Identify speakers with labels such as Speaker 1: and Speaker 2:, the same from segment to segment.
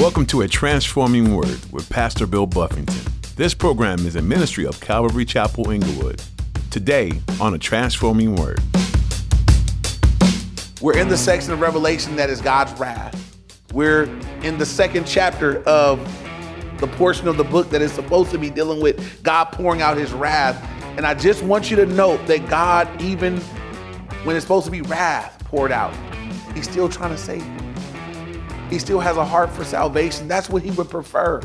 Speaker 1: Welcome to A Transforming Word with Pastor Bill Buffington. This program is a ministry of Calvary Chapel Inglewood. Today on A Transforming Word.
Speaker 2: We're in the section of Revelation that is God's wrath. We're in the second chapter of the portion of the book that is supposed to be dealing with God pouring out his wrath. And I just want you to note that God, even when it's supposed to be wrath poured out, he's still trying to save you. He still has a heart for salvation. That's what he would prefer.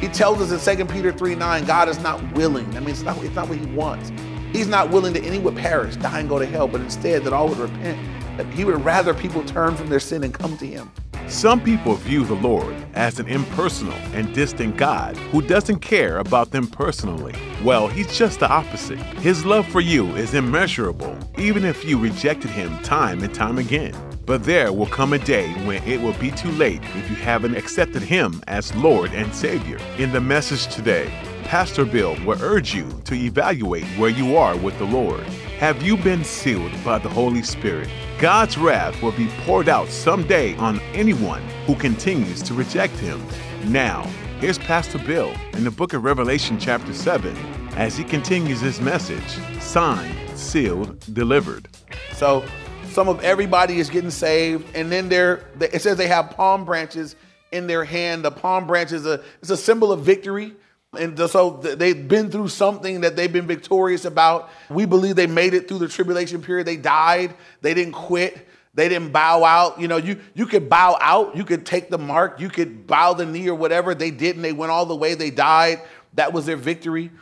Speaker 2: He tells us in 2 Peter 3 9, God is not willing. I mean, it's not, it's not what he wants. He's not willing that any would perish, die, and go to hell, but instead that all would repent. That he would rather people turn from their sin and come to him.
Speaker 1: Some people view the Lord as an impersonal and distant God who doesn't care about them personally. Well, he's just the opposite. His love for you is immeasurable, even if you rejected him time and time again. But there will come a day when it will be too late if you haven't accepted Him as Lord and Savior. In the message today, Pastor Bill will urge you to evaluate where you are with the Lord. Have you been sealed by the Holy Spirit? God's wrath will be poured out someday on anyone who continues to reject Him. Now, here's Pastor Bill in the book of Revelation, chapter 7, as he continues his message signed, sealed, delivered.
Speaker 2: So, some of everybody is getting saved, and then they're, it says they have palm branches in their hand. The palm branch is a uh, it's a symbol of victory. And so they've been through something that they've been victorious about. We believe they made it through the tribulation period. They died. They didn't quit. They didn't bow out. You know, you, you could bow out. You could take the mark. You could bow the knee or whatever. They didn't. They went all the way. They died. That was their victory.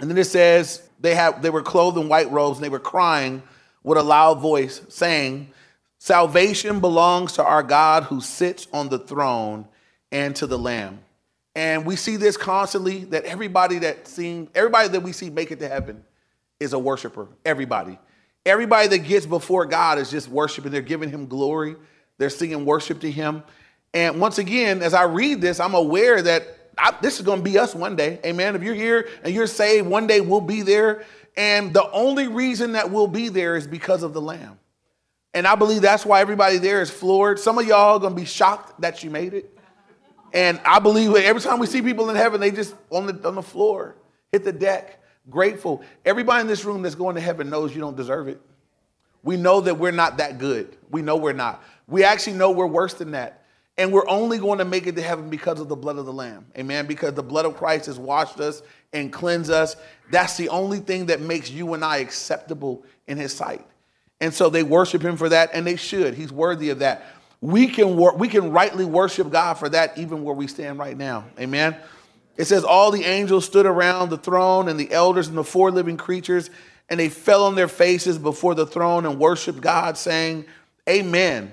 Speaker 2: And then it says they have they were clothed in white robes and they were crying with a loud voice, saying, Salvation belongs to our God who sits on the throne and to the Lamb. And we see this constantly that everybody that seems, everybody that we see make it to heaven is a worshiper. Everybody. Everybody that gets before God is just worshiping. They're giving him glory. They're singing worship to him. And once again, as I read this, I'm aware that I, this is going to be us one day. Amen. If you're here and you're saved, one day we'll be there. And the only reason that we'll be there is because of the Lamb. And I believe that's why everybody there is floored. Some of y'all are going to be shocked that you made it. And I believe every time we see people in heaven, they just on the, on the floor, hit the deck, grateful. Everybody in this room that's going to heaven knows you don't deserve it. We know that we're not that good. We know we're not. We actually know we're worse than that. And we're only going to make it to heaven because of the blood of the Lamb. Amen. Because the blood of Christ has washed us and cleansed us. That's the only thing that makes you and I acceptable in his sight. And so they worship him for that, and they should. He's worthy of that. We can wor- we can rightly worship God for that, even where we stand right now. Amen. It says, All the angels stood around the throne, and the elders and the four living creatures, and they fell on their faces before the throne and worshiped God, saying, Amen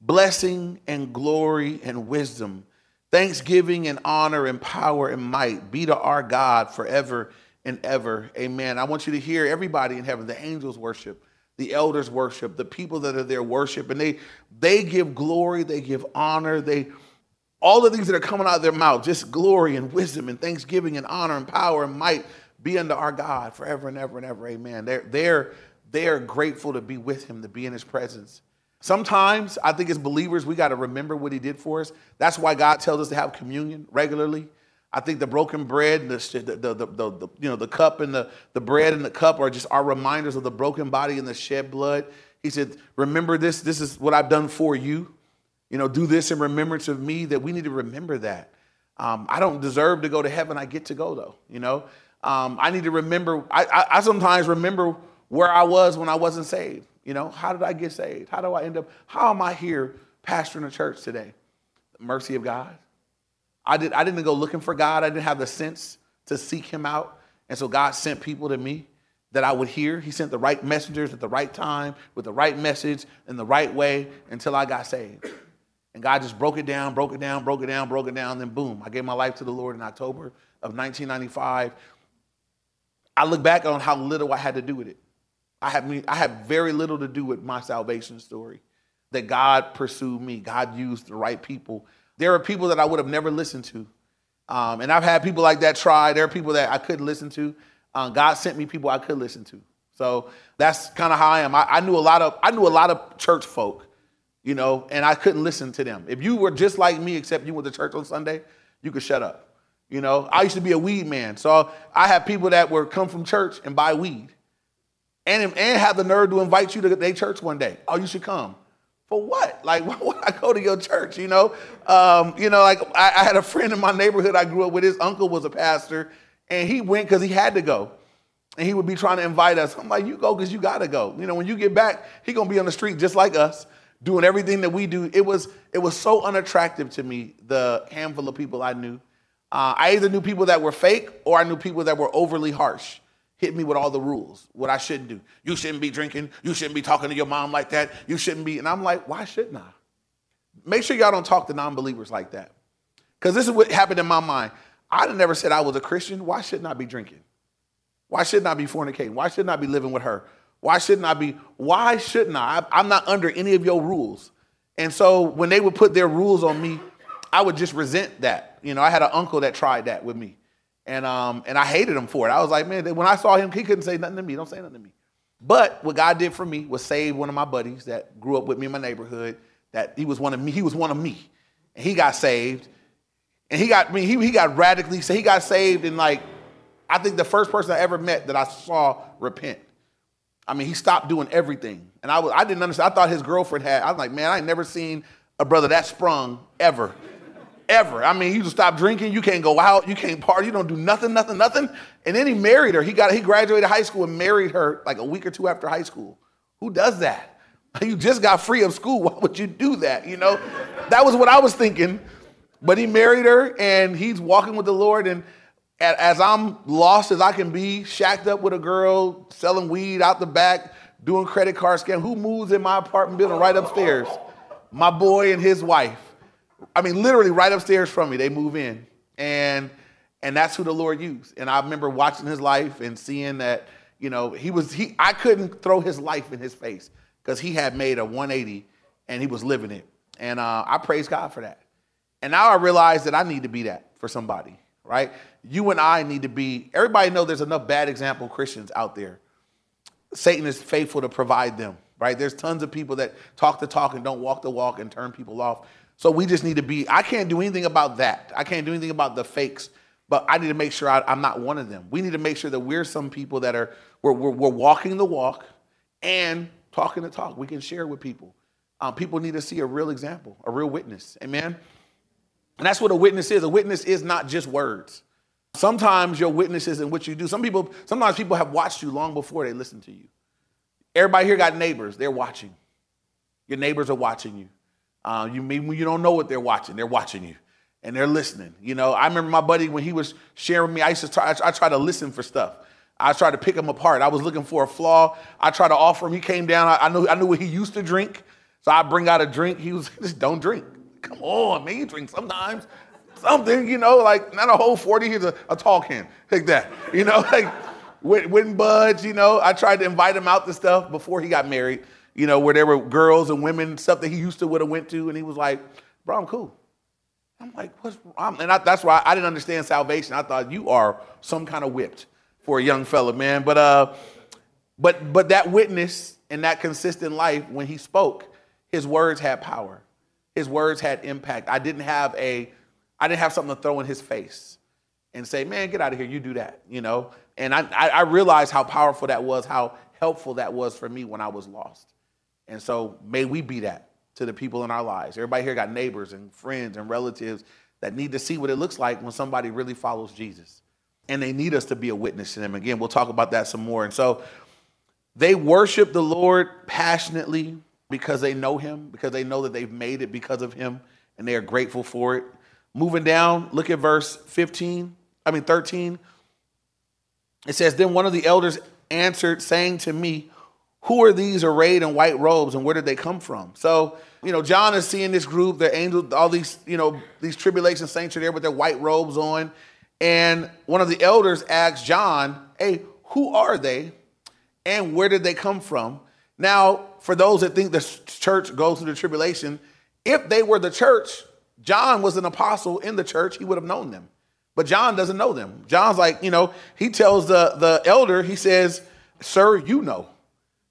Speaker 2: blessing and glory and wisdom, thanksgiving and honor and power and might be to our God forever and ever. Amen. I want you to hear everybody in heaven, the angels worship, the elders worship, the people that are there worship, and they they give glory, they give honor, they all the things that are coming out of their mouth, just glory and wisdom and thanksgiving and honor and power and might be unto our God forever and ever and ever. Amen. They're they're they're grateful to be with him, to be in his presence. Sometimes I think as believers, we got to remember what he did for us. That's why God tells us to have communion regularly. I think the broken bread, the, the, the, the, you know, the cup and the, the bread and the cup are just our reminders of the broken body and the shed blood. He said, Remember this. This is what I've done for you. You know, do this in remembrance of me, that we need to remember that. Um, I don't deserve to go to heaven. I get to go, though. You know, um, I need to remember. I, I, I sometimes remember where I was when I wasn't saved. You know, how did I get saved? How do I end up? How am I here pastoring a church today? The mercy of God. I, did, I didn't go looking for God. I didn't have the sense to seek him out. And so God sent people to me that I would hear. He sent the right messengers at the right time with the right message in the right way until I got saved. And God just broke it down, broke it down, broke it down, broke it down. Then boom, I gave my life to the Lord in October of 1995. I look back on how little I had to do with it. I have, I have very little to do with my salvation story. That God pursued me, God used the right people. There are people that I would have never listened to. Um, and I've had people like that try. There are people that I couldn't listen to. Um, God sent me people I could listen to. So that's kind of how I am. I, I, knew a lot of I knew a lot of church folk you know, and I couldn't listen to them. If you were just like me, except you went to church on Sunday, you could shut up. You know, I used to be a weed man, so I had people that were come from church and buy weed, and and have the nerve to invite you to their church one day. Oh, you should come. For what? Like, why would I go to your church? You know, um, you know, like I, I had a friend in my neighborhood I grew up with. His uncle was a pastor, and he went because he had to go and he would be trying to invite us. I'm like, you go because you gotta go. You know, when you get back, he gonna be on the street just like us, doing everything that we do. It was it was so unattractive to me. The handful of people I knew, uh, I either knew people that were fake or I knew people that were overly harsh. Hit me with all the rules, what I shouldn't do. You shouldn't be drinking. You shouldn't be talking to your mom like that. You shouldn't be. And I'm like, why shouldn't I? Make sure y'all don't talk to non-believers like that, because this is what happened in my mind. I never said I was a Christian. Why shouldn't I be drinking? Why shouldn't I be fornicating? Why shouldn't I be living with her? Why shouldn't I be? Why shouldn't I? I'm not under any of your rules. And so when they would put their rules on me, I would just resent that. You know, I had an uncle that tried that with me. And, um, and I hated him for it. I was like, man, when I saw him, he couldn't say nothing to me. Don't say nothing to me. But what God did for me was save one of my buddies that grew up with me in my neighborhood. That he was one of me. He was one of me, and he got saved. And he got I mean he, he got radically so he got saved in like I think the first person I ever met that I saw repent. I mean, he stopped doing everything. And I, was, I didn't understand. I thought his girlfriend had. I was like, man, I ain't never seen a brother that sprung ever. Ever. I mean, you just stop drinking, you can't go out, you can't party, you don't do nothing, nothing, nothing. And then he married her. He got he graduated high school and married her like a week or two after high school. Who does that? You just got free of school. Why would you do that? You know? That was what I was thinking. But he married her and he's walking with the Lord and as I'm lost as I can be, shacked up with a girl, selling weed out the back, doing credit card scam. Who moves in my apartment building right upstairs? My boy and his wife. I mean, literally right upstairs from me, they move in. And and that's who the Lord used. And I remember watching his life and seeing that, you know, he was he I couldn't throw his life in his face because he had made a 180 and he was living it. And uh, I praise God for that. And now I realize that I need to be that for somebody right? You and I need to be, everybody know there's enough bad example Christians out there. Satan is faithful to provide them, right? There's tons of people that talk the talk and don't walk the walk and turn people off. So we just need to be, I can't do anything about that. I can't do anything about the fakes, but I need to make sure I, am not one of them. We need to make sure that we're some people that are, we're, we're, we're walking the walk and talking the talk. We can share with people. Um, people need to see a real example, a real witness. Amen. And that's what a witness is. A witness is not just words. Sometimes your witness is in what you do. Some people, sometimes people have watched you long before they listen to you. Everybody here got neighbors. They're watching. Your neighbors are watching you. Uh, you mean you don't know what they're watching. They're watching you and they're listening. You know, I remember my buddy when he was sharing with me, I used to try, I, try to listen for stuff. I tried to pick him apart. I was looking for a flaw. I tried to offer him. He came down. I, I knew I knew what he used to drink. So I bring out a drink. He was just don't drink. Come on, man, you drink sometimes. Something, you know, like not a whole 40, here's a, a tall can. Take that. You know, like wouldn't budge, you know. I tried to invite him out to stuff before he got married, you know, where there were girls and women, stuff that he used to would have went to, and he was like, bro, I'm cool. I'm like, what's wrong? And I, that's why I didn't understand salvation. I thought you are some kind of whipped for a young fella, man. But uh, but but that witness and that consistent life, when he spoke, his words had power his words had impact. I didn't have a, I didn't have something to throw in his face and say, man, get out of here, you do that, you know? And I, I realized how powerful that was, how helpful that was for me when I was lost. And so may we be that to the people in our lives. Everybody here got neighbors and friends and relatives that need to see what it looks like when somebody really follows Jesus. And they need us to be a witness to them. Again, we'll talk about that some more. And so they worship the Lord passionately because they know him, because they know that they've made it because of him, and they are grateful for it. Moving down, look at verse 15, I mean 13. It says, Then one of the elders answered, saying to me, Who are these arrayed in white robes, and where did they come from? So, you know, John is seeing this group, the angels, all these, you know, these tribulation saints are there with their white robes on. And one of the elders asks John, Hey, who are they? And where did they come from? Now, for those that think the church goes through the tribulation, if they were the church, John was an apostle in the church, he would have known them. But John doesn't know them. John's like, you know, he tells the, the elder, he says, Sir, you know.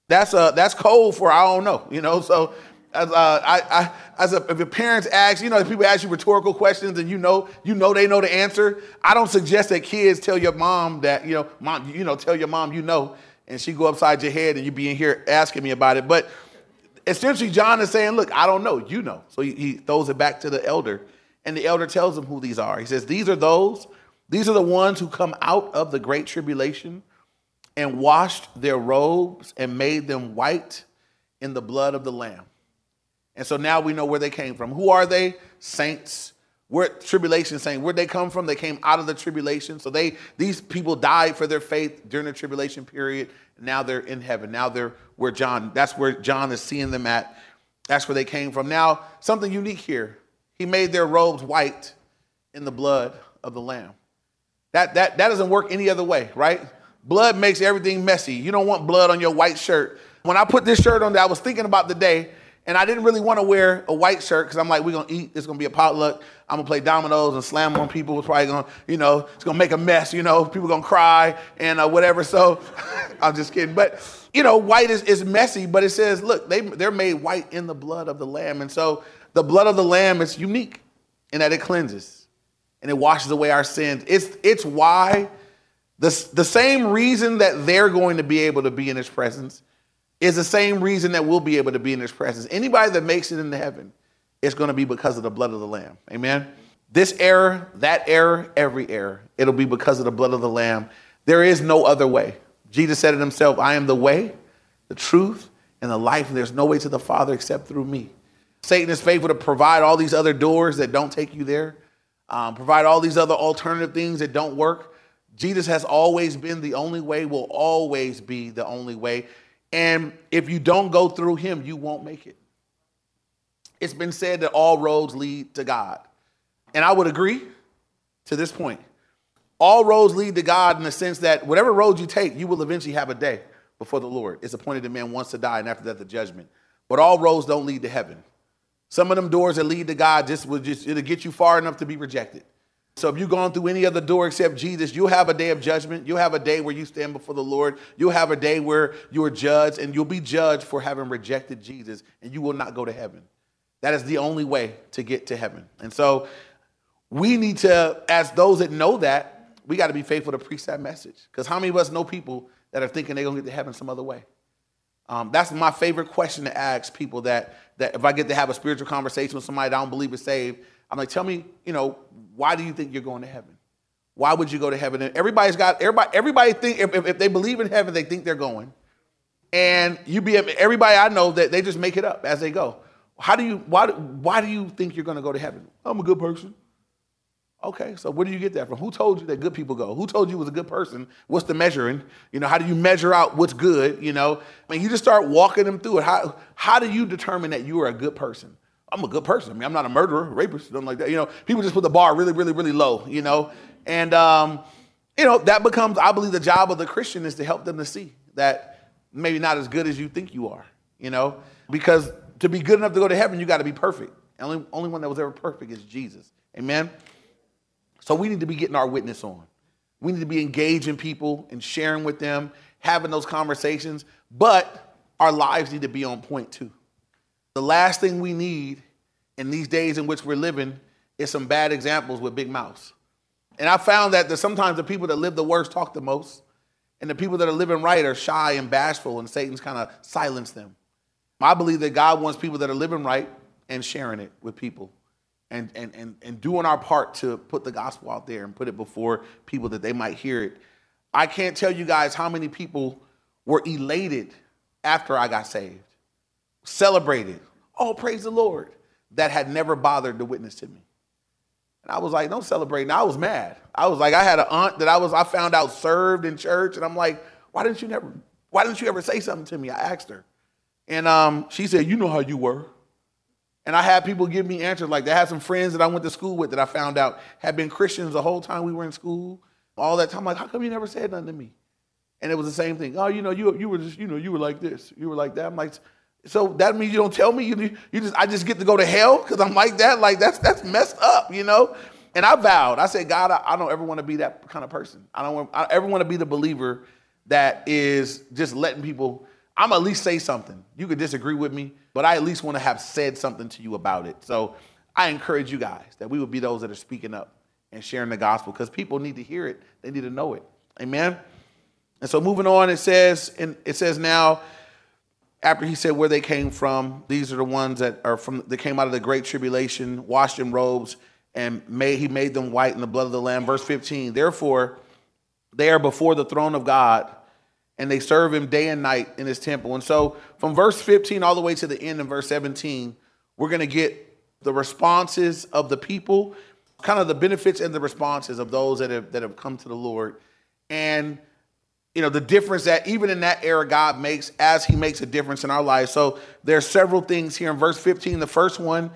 Speaker 2: That's uh that's cold for I don't know, you know. So As, uh, I, I, as a, if your parents ask, you know, if people ask you rhetorical questions and you know, you know they know the answer. I don't suggest that kids tell your mom that, you know, mom, you know, tell your mom you know, and she go upside your head and you be in here asking me about it. But essentially, John is saying, look, I don't know, you know. So he, he throws it back to the elder, and the elder tells him who these are. He says, these are those, these are the ones who come out of the great tribulation and washed their robes and made them white in the blood of the Lamb. And so now we know where they came from. Who are they? Saints. Where tribulation saying where'd they come from? They came out of the tribulation. So they these people died for their faith during the tribulation period. Now they're in heaven. Now they're where John, that's where John is seeing them at. That's where they came from. Now, something unique here. He made their robes white in the blood of the Lamb. That that that doesn't work any other way, right? Blood makes everything messy. You don't want blood on your white shirt. When I put this shirt on, I was thinking about the day and I didn't really want to wear a white shirt because I'm like, we're gonna eat. It's gonna be a potluck. I'm gonna play dominoes and slam on people. It's probably gonna, you know, it's gonna make a mess. You know, people gonna cry and uh, whatever. So I'm just kidding. But you know, white is, is messy. But it says, look, they they're made white in the blood of the lamb, and so the blood of the lamb is unique in that it cleanses and it washes away our sins. It's it's why the the same reason that they're going to be able to be in His presence is the same reason that we'll be able to be in his presence. Anybody that makes it into heaven, it's going to be because of the blood of the Lamb. Amen. This error, that error, every error, it'll be because of the blood of the Lamb. There is no other way. Jesus said it himself I am the way, the truth, and the life. And there's no way to the Father except through me. Satan is faithful to provide all these other doors that don't take you there, um, provide all these other alternative things that don't work. Jesus has always been the only way, will always be the only way. And if you don't go through him, you won't make it. It's been said that all roads lead to God. And I would agree to this point. All roads lead to God in the sense that whatever road you take, you will eventually have a day before the Lord. It's appointed that man wants to die, and after that, the judgment. But all roads don't lead to heaven. Some of them doors that lead to God just will just it'll get you far enough to be rejected. So if you've gone through any other door except Jesus, you'll have a day of judgment. You'll have a day where you stand before the Lord. You'll have a day where you are judged, and you'll be judged for having rejected Jesus, and you will not go to heaven. That is the only way to get to heaven. And so we need to, as those that know that, we got to be faithful to preach that message. Because how many of us know people that are thinking they're going to get to heaven some other way? Um, that's my favorite question to ask people that, that if I get to have a spiritual conversation with somebody that I don't believe is saved, I'm like, tell me, you know, why do you think you're going to heaven? Why would you go to heaven? And everybody's got everybody. Everybody think if, if they believe in heaven, they think they're going. And you be everybody I know that they just make it up as they go. How do you why why do you think you're going to go to heaven? I'm a good person. Okay, so where do you get that from? Who told you that good people go? Who told you was a good person? What's the measuring? You know, how do you measure out what's good? You know, I mean, you just start walking them through it. How how do you determine that you are a good person? I'm a good person. I mean, I'm not a murderer, rapist, something like that. You know, people just put the bar really, really, really low, you know? And, um, you know, that becomes, I believe, the job of the Christian is to help them to see that maybe not as good as you think you are, you know? Because to be good enough to go to heaven, you got to be perfect. Only, only one that was ever perfect is Jesus. Amen? So we need to be getting our witness on. We need to be engaging people and sharing with them, having those conversations, but our lives need to be on point too. The last thing we need in these days in which we're living is some bad examples with big mouths. And I found that sometimes the people that live the worst talk the most, and the people that are living right are shy and bashful, and Satan's kind of silenced them. I believe that God wants people that are living right and sharing it with people and, and, and, and doing our part to put the gospel out there and put it before people that they might hear it. I can't tell you guys how many people were elated after I got saved celebrated. Oh, praise the Lord. That had never bothered to witness to me. And I was like, don't celebrate. And I was mad. I was like, I had an aunt that I was, I found out served in church. And I'm like, why didn't you never, why didn't you ever say something to me? I asked her. And um, she said, you know how you were. And I had people give me answers like. I had some friends that I went to school with that I found out had been Christians the whole time we were in school. All that time, I'm like, how come you never said nothing to me? And it was the same thing. Oh, you know, you, you were just, you know, you were like this. You were like that. I'm like, so that means you don't tell me you, you just I just get to go to hell because I'm like that. Like that's that's messed up, you know. And I vowed. I said, God, I, I don't ever want to be that kind of person. I don't want, I ever want to be the believer that is just letting people. I'm at least say something. You could disagree with me, but I at least want to have said something to you about it. So I encourage you guys that we would be those that are speaking up and sharing the gospel because people need to hear it. They need to know it. Amen. And so moving on, it says, and it says now, after he said where they came from, these are the ones that are from that came out of the great tribulation, washed in robes, and made he made them white in the blood of the Lamb. Verse 15. Therefore, they are before the throne of God and they serve him day and night in his temple. And so from verse 15 all the way to the end in verse 17, we're going to get the responses of the people, kind of the benefits and the responses of those that have that have come to the Lord. And you know, the difference that even in that era God makes as he makes a difference in our lives. So there's several things here in verse 15. The first one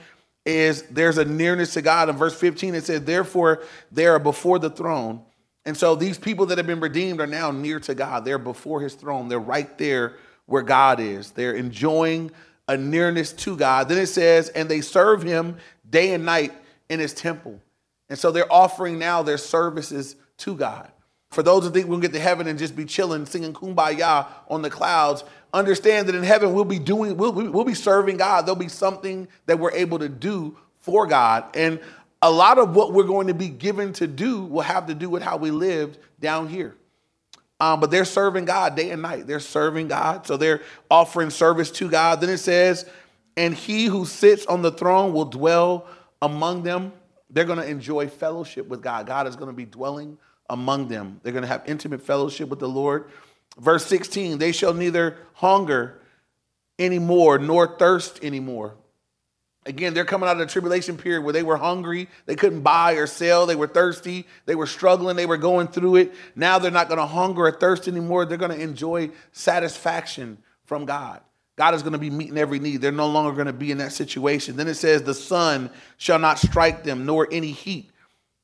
Speaker 2: is there's a nearness to God. In verse 15, it says, Therefore, they are before the throne and so these people that have been redeemed are now near to God. They're before his throne. They're right there where God is. They're enjoying a nearness to God. Then it says, and they serve him day and night in his temple. And so they're offering now their services to God. For those who think we'll get to heaven and just be chilling, singing kumbaya on the clouds, understand that in heaven we'll be doing, we'll, we'll be serving God. There'll be something that we're able to do for God. And a lot of what we're going to be given to do will have to do with how we lived down here. Um, but they're serving God day and night. They're serving God. So they're offering service to God. Then it says, and he who sits on the throne will dwell among them. They're going to enjoy fellowship with God. God is going to be dwelling among them. They're going to have intimate fellowship with the Lord. Verse 16, they shall neither hunger anymore nor thirst anymore. Again, they're coming out of the tribulation period where they were hungry, they couldn't buy or sell, they were thirsty, they were struggling, they were going through it. Now they're not going to hunger or thirst anymore. They're going to enjoy satisfaction from God. God is going to be meeting every need. They're no longer going to be in that situation. Then it says, The sun shall not strike them, nor any heat.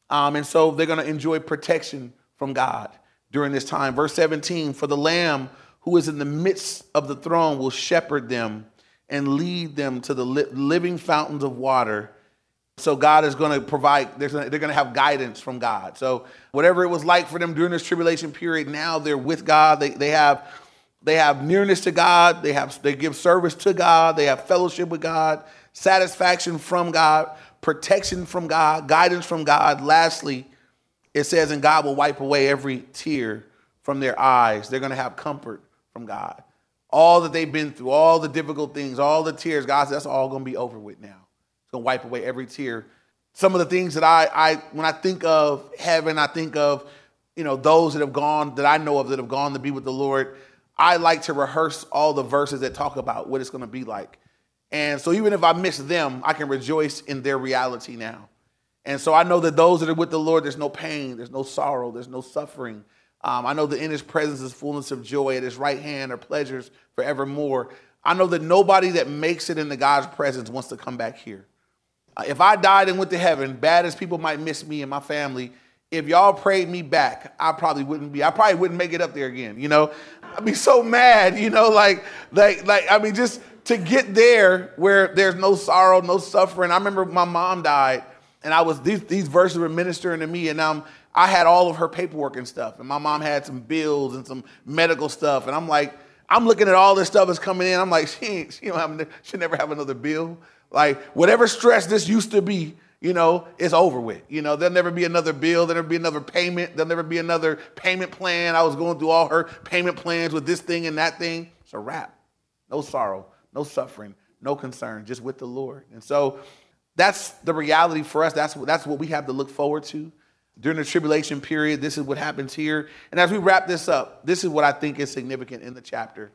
Speaker 2: Um, and so they're going to enjoy protection from God during this time. Verse 17 For the Lamb who is in the midst of the throne will shepherd them and lead them to the li- living fountains of water. So God is going to provide, they're going to have guidance from God. So whatever it was like for them during this tribulation period, now they're with God. They, they have they have nearness to God. They have they give service to God. They have fellowship with God, satisfaction from God, protection from God, guidance from God. Lastly, it says, and God will wipe away every tear from their eyes. They're going to have comfort from God all that they've been through, all the difficult things, all the tears, God said, that's all going to be over with now. It's going to wipe away every tear. Some of the things that I, I, when I think of heaven, I think of, you know, those that have gone, that I know of that have gone to be with the Lord. I like to rehearse all the verses that talk about what it's going to be like. And so even if I miss them, I can rejoice in their reality now. And so I know that those that are with the Lord, there's no pain, there's no sorrow, there's no suffering. Um, I know that in his presence is fullness of joy. At his right hand are pleasures forevermore. I know that nobody that makes it into God's presence wants to come back here. Uh, if I died and went to heaven, bad as people might miss me and my family, if y'all prayed me back, I probably wouldn't be. I probably wouldn't make it up there again. You know, I'd be so mad. You know, like, like, like. I mean, just to get there where there's no sorrow, no suffering. I remember my mom died, and I was these these verses were ministering to me, and I'm I had all of her paperwork and stuff, and my mom had some bills and some medical stuff, and I'm like, I'm looking at all this stuff that's coming in. I'm like, she she don't have, she never have another bill. Like whatever stress this used to be, you know, it's over with. You know, there'll never be another bill. There'll never be another payment. There'll never be another payment plan. I was going through all her payment plans with this thing and that thing. It's a wrap. No sorrow, no suffering, no concern, just with the Lord. And so that's the reality for us. That's that's what we have to look forward to during the tribulation period. This is what happens here. And as we wrap this up, this is what I think is significant in the chapter.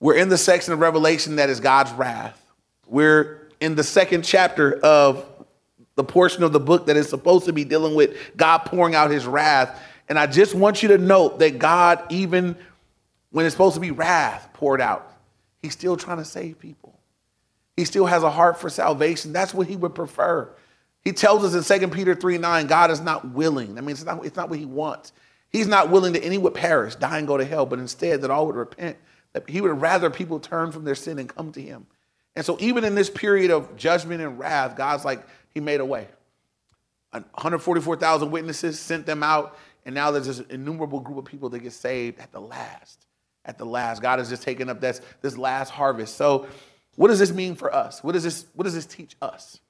Speaker 2: We're in the section of Revelation that is God's wrath. We're in the second chapter of the portion of the book that is supposed to be dealing with God pouring out his wrath. And I just want you to note that God, even when it's supposed to be wrath poured out, he's still trying to save people. He still has a heart for salvation. That's what he would prefer. He tells us in 2 Peter 3 9, God is not willing. I mean, it's not, it's not what he wants. He's not willing that any would perish, die and go to hell, but instead that all would repent. That he would rather people turn from their sin and come to him. And so, even in this period of judgment and wrath, God's like, He made a way. 144,000 witnesses sent them out, and now there's this innumerable group of people that get saved at the last. At the last. God is just taking up this, this last harvest. So, what does this mean for us? What does this, what does this teach us?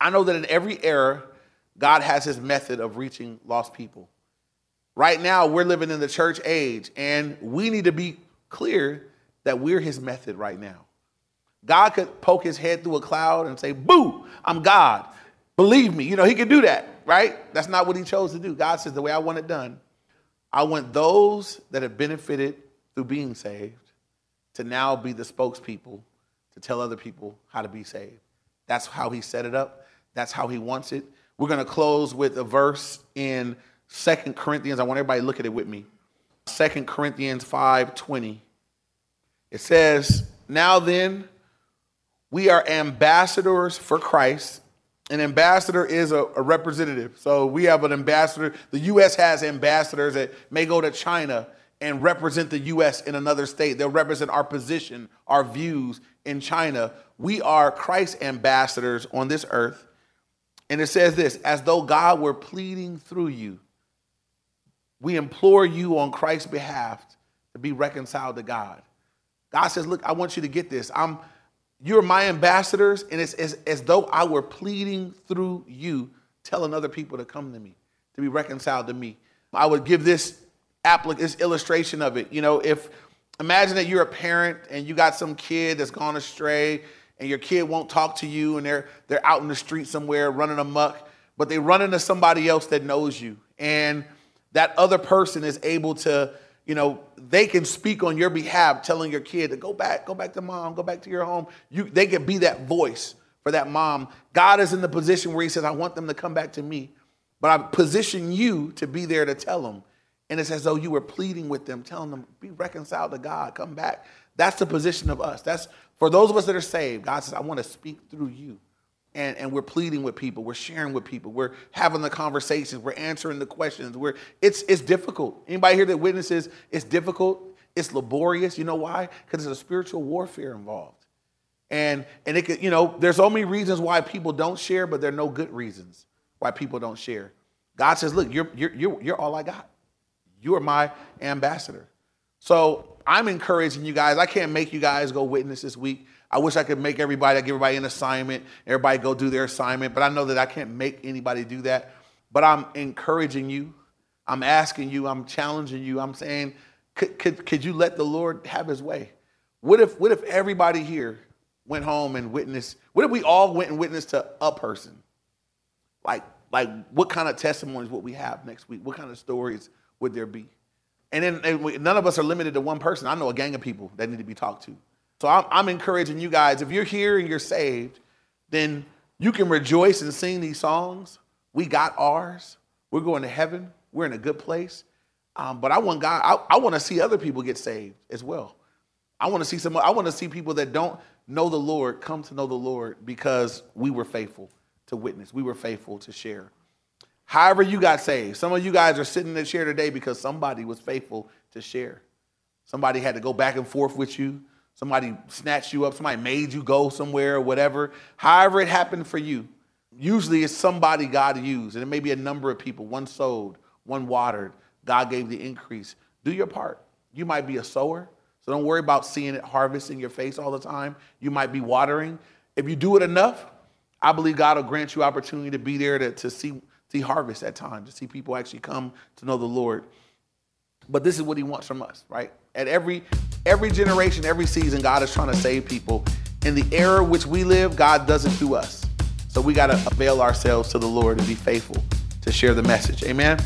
Speaker 2: I know that in every era, God has his method of reaching lost people. Right now, we're living in the church age, and we need to be clear that we're his method right now. God could poke his head through a cloud and say, Boo, I'm God. Believe me. You know, he could do that, right? That's not what he chose to do. God says, The way I want it done, I want those that have benefited through being saved to now be the spokespeople to tell other people how to be saved. That's how he set it up. That's how he wants it. We're going to close with a verse in Second Corinthians. I want everybody to look at it with me. Second Corinthians 5:20. It says, "Now then, we are ambassadors for Christ. An ambassador is a, a, representative. So we have an ambassador. The U.S. has ambassadors that may go to China and represent the U.S. in another state. They'll represent our position, our views in China. We are Christ ambassadors on this earth. And it says this as though God were pleading through you. We implore you on Christ's behalf to be reconciled to God. God says, Look, I want you to get this. I'm you're my ambassadors, and it's as, as though I were pleading through you, telling other people to come to me, to be reconciled to me. I would give this applic- this illustration of it. You know, if imagine that you're a parent and you got some kid that's gone astray and your kid won't talk to you and they're they're out in the street somewhere running amuck, but they run into somebody else that knows you. And that other person is able to, you know, they can speak on your behalf, telling your kid to go back, go back to mom, go back to your home. You they can be that voice for that mom. God is in the position where he says, I want them to come back to me. But I position you to be there to tell them. And it's as though you were pleading with them, telling them, be reconciled to God, come back. That's the position of us. That's for those of us that are saved. God says, I want to speak through you. And, and we're pleading with people, we're sharing with people, we're having the conversations, we're answering the questions. We're it's it's difficult. Anybody here that witnesses it's difficult, it's laborious. You know why? Because there's a spiritual warfare involved. And and it could, you know, there's so many reasons why people don't share, but there are no good reasons why people don't share. God says, look, you're you're you're, you're all I got. You are my ambassador. So I'm encouraging you guys. I can't make you guys go witness this week. I wish I could make everybody, give everybody an assignment, everybody go do their assignment, but I know that I can't make anybody do that. But I'm encouraging you. I'm asking you, I'm challenging you. I'm saying, could, could, could you let the Lord have his way? What if, what if everybody here went home and witnessed? What if we all went and witnessed to a person? Like, like what kind of testimonies would we have next week? What kind of stories would there be? And then and we, none of us are limited to one person. I know a gang of people that need to be talked to. So I'm, I'm encouraging you guys, if you're here and you're saved, then you can rejoice and sing these songs. We got ours. We're going to heaven. We're in a good place. Um, but I want God, I, I want to see other people get saved as well. I want to see some, I want to see people that don't know the Lord come to know the Lord because we were faithful to witness. We were faithful to share. However, you got saved. Some of you guys are sitting in the chair today because somebody was faithful to share. Somebody had to go back and forth with you. Somebody snatched you up. Somebody made you go somewhere or whatever. However, it happened for you. Usually it's somebody God used, and it may be a number of people. One sowed, one watered. God gave the increase. Do your part. You might be a sower, so don't worry about seeing it harvest in your face all the time. You might be watering. If you do it enough, I believe God will grant you opportunity to be there to, to see see harvest at times, to see people actually come to know the Lord. But this is what he wants from us, right? At every every generation, every season, God is trying to save people. In the era which we live, God does it through us. So we got to avail ourselves to the Lord and be faithful to share the message. Amen.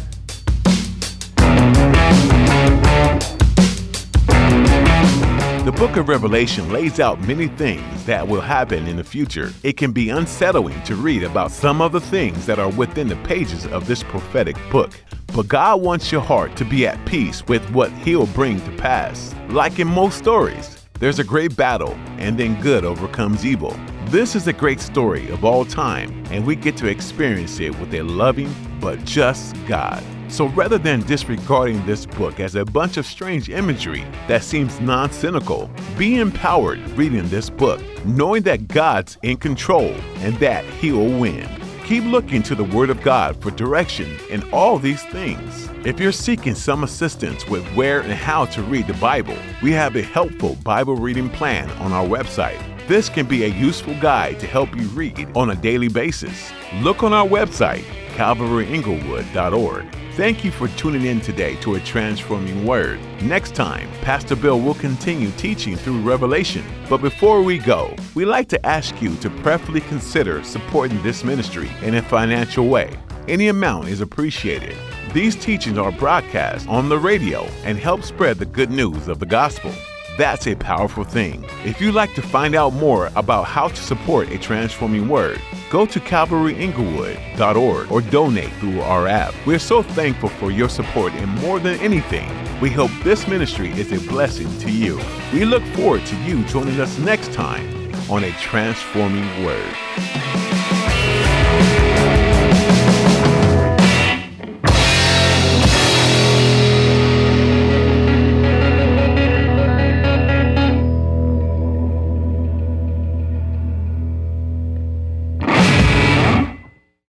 Speaker 1: The book of Revelation lays out many things that will happen in the future. It can be unsettling to read about some of the things that are within the pages of this prophetic book. But God wants your heart to be at peace with what He'll bring to pass. Like in most stories, there's a great battle, and then good overcomes evil. This is a great story of all time, and we get to experience it with a loving but just God. So rather than disregarding this book as a bunch of strange imagery that seems nonsensical, be empowered reading this book, knowing that God's in control and that He'll win. Keep looking to the Word of God for direction in all these things. If you're seeking some assistance with where and how to read the Bible, we have a helpful Bible reading plan on our website. This can be a useful guide to help you read on a daily basis. Look on our website, calvaryinglewood.org. Thank you for tuning in today to a transforming word. Next time, Pastor Bill will continue teaching through Revelation. But before we go, we'd like to ask you to prayerfully consider supporting this ministry in a financial way. Any amount is appreciated. These teachings are broadcast on the radio and help spread the good news of the gospel. That's a powerful thing. If you'd like to find out more about how to support a transforming word, go to calvaryinglewood.org or donate through our app. We're so thankful for your support, and more than anything, we hope this ministry is a blessing to you. We look forward to you joining us next time on a transforming word.